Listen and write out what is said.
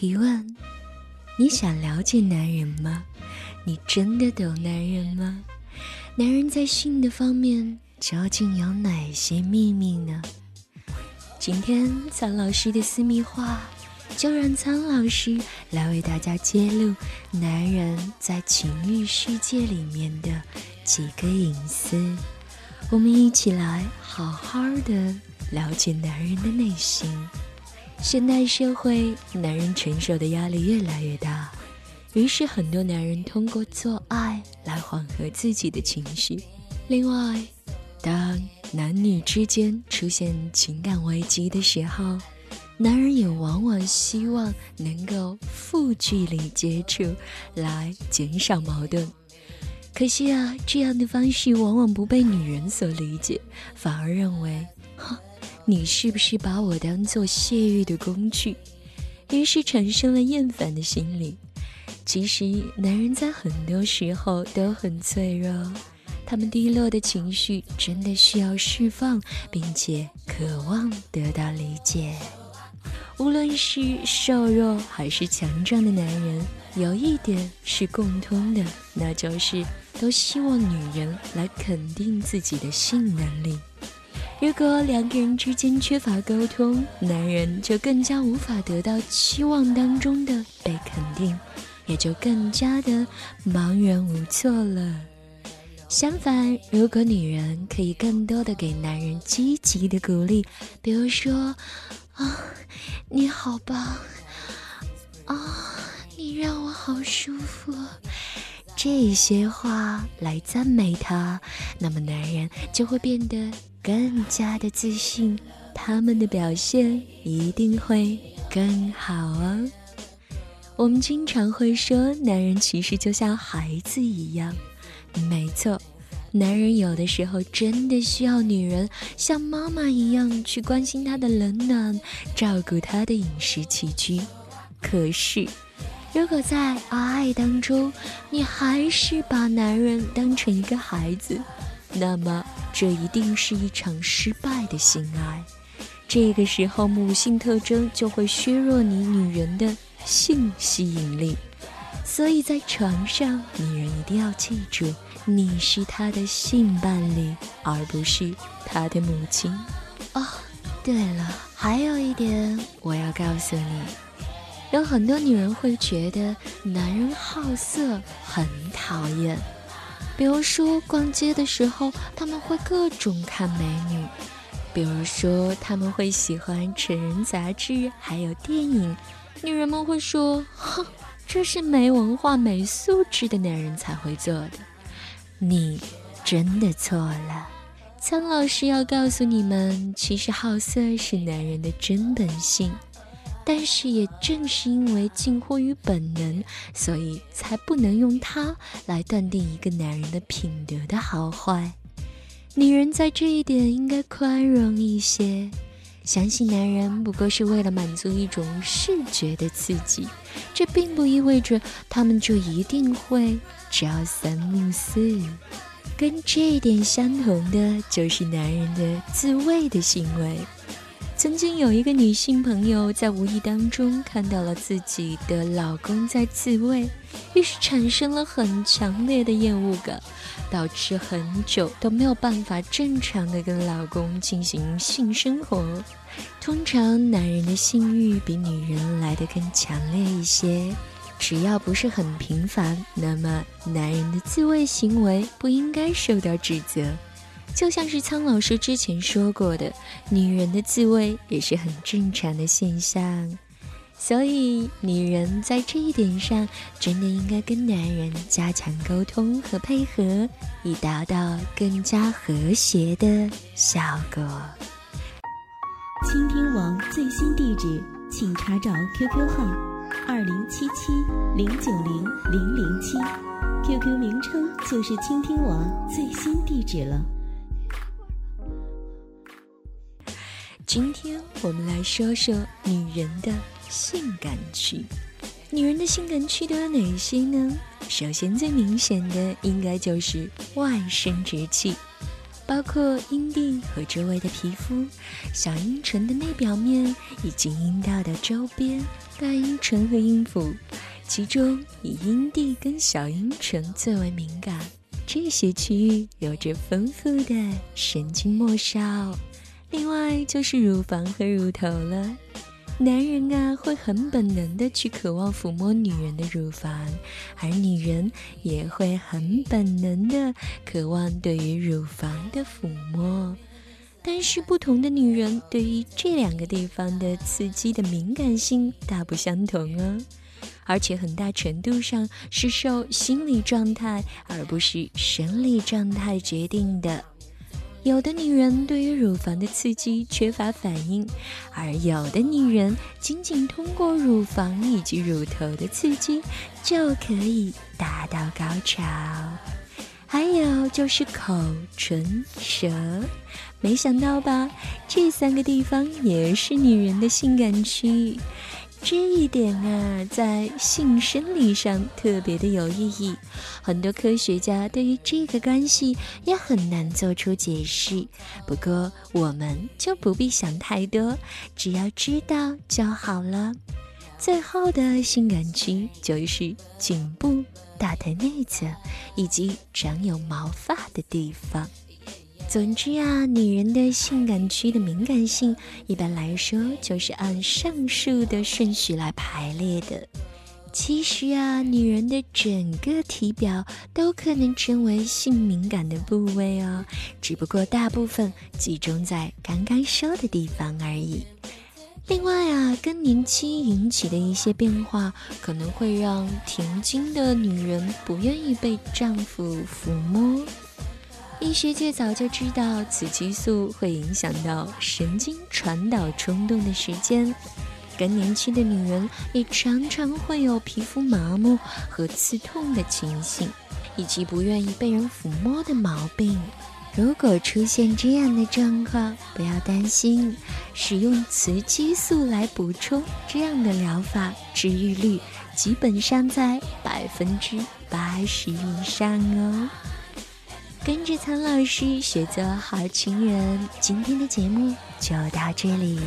提问：你想了解男人吗？你真的懂男人吗？男人在性的方面究竟有哪些秘密呢？今天苍老师的私密话，就让苍老师来为大家揭露男人在情欲世界里面的几个隐私。我们一起来好好的了解男人的内心。现代社会，男人承受的压力越来越大。于是，很多男人通过做爱来缓和自己的情绪。另外，当男女之间出现情感危机的时候，男人也往往希望能够负距离接触，来减少矛盾。可惜啊，这样的方式往往不被女人所理解，反而认为，哼，你是不是把我当做泄欲的工具？于是产生了厌烦的心理。其实，男人在很多时候都很脆弱，他们低落的情绪真的需要释放，并且渴望得到理解。无论是瘦弱还是强壮的男人，有一点是共通的，那就是都希望女人来肯定自己的性能力。如果两个人之间缺乏沟通，男人就更加无法得到期望当中的被肯定。也就更加的茫然无措了。相反，如果女人可以更多的给男人积极的鼓励，比如说，啊，你好棒，啊，你让我好舒服，这些话来赞美他，那么男人就会变得更加的自信，他们的表现一定会更好哦。我们经常会说，男人其实就像孩子一样。没错，男人有的时候真的需要女人像妈妈一样去关心他的冷暖，照顾他的饮食起居。可是，如果在爱当中，你还是把男人当成一个孩子，那么这一定是一场失败的性爱。这个时候，母性特征就会削弱你女人的。性吸引力，所以在床上，女人一定要记住，你是她的性伴侣，而不是她的母亲。哦，对了，还有一点我要告诉你，有很多女人会觉得男人好色很讨厌，比如说逛街的时候，他们会各种看美女，比如说他们会喜欢成人杂志，还有电影。女人们会说：“哼，这是没文化、没素质的男人才会做的。”你真的错了。苍老师要告诉你们，其实好色是男人的真本性，但是也正是因为近乎于本能，所以才不能用它来断定一个男人的品德的好坏。女人在这一点应该宽容一些。相信男人不过是为了满足一种视觉的刺激，这并不意味着他们就一定会朝三暮四。跟这一点相同的就是男人的自慰的行为。曾经有一个女性朋友在无意当中看到了自己的老公在自慰，于是产生了很强烈的厌恶感。导致很久都没有办法正常的跟老公进行性生活。通常男人的性欲比女人来的更强烈一些，只要不是很频繁，那么男人的自慰行为不应该受到指责。就像是苍老师之前说过的，女人的自慰也是很正常的现象。所以，女人在这一点上真的应该跟男人加强沟通和配合，以达到更加和谐的效果。倾听王最新地址，请查找 QQ 号二零七七零九零零零七，QQ 名称就是倾听王最新地址了。今天我们来说说女人的。性感区，女人的性感区都有哪些呢？首先，最明显的应该就是外生殖器。包括阴蒂和周围的皮肤、小阴唇的内表面以及阴道的周边、大阴唇和阴府，其中以阴蒂跟小阴唇最为敏感。这些区域有着丰富的神经末梢。另外就是乳房和乳头了。男人啊，会很本能的去渴望抚摸女人的乳房，而女人也会很本能的渴望对于乳房的抚摸。但是，不同的女人对于这两个地方的刺激的敏感性大不相同哦，而且很大程度上是受心理状态而不是生理状态决定的。有的女人对于乳房的刺激缺乏反应，而有的女人仅仅通过乳房以及乳头的刺激就可以达到高潮。还有就是口唇舌，没想到吧？这三个地方也是女人的性感区域。这一点啊，在性生理上特别的有意义。很多科学家对于这个关系也很难做出解释。不过，我们就不必想太多，只要知道就好了。最后的性感区就是颈部、大腿内侧以及长有毛发的地方。总之啊，女人的性感区的敏感性，一般来说就是按上述的顺序来排列的。其实啊，女人的整个体表都可能成为性敏感的部位哦，只不过大部分集中在刚刚说的地方而已。另外啊，更年期引起的一些变化，可能会让停经的女人不愿意被丈夫抚摸。医学界早就知道，雌激素会影响到神经传导冲动的时间。更年期的女人也常常会有皮肤麻木和刺痛的情形，以及不愿意被人抚摸的毛病。如果出现这样的状况，不要担心，使用雌激素来补充，这样的疗法治愈率基本上在百分之八十以上哦。跟着苍老师学做好情人，今天的节目就到这里。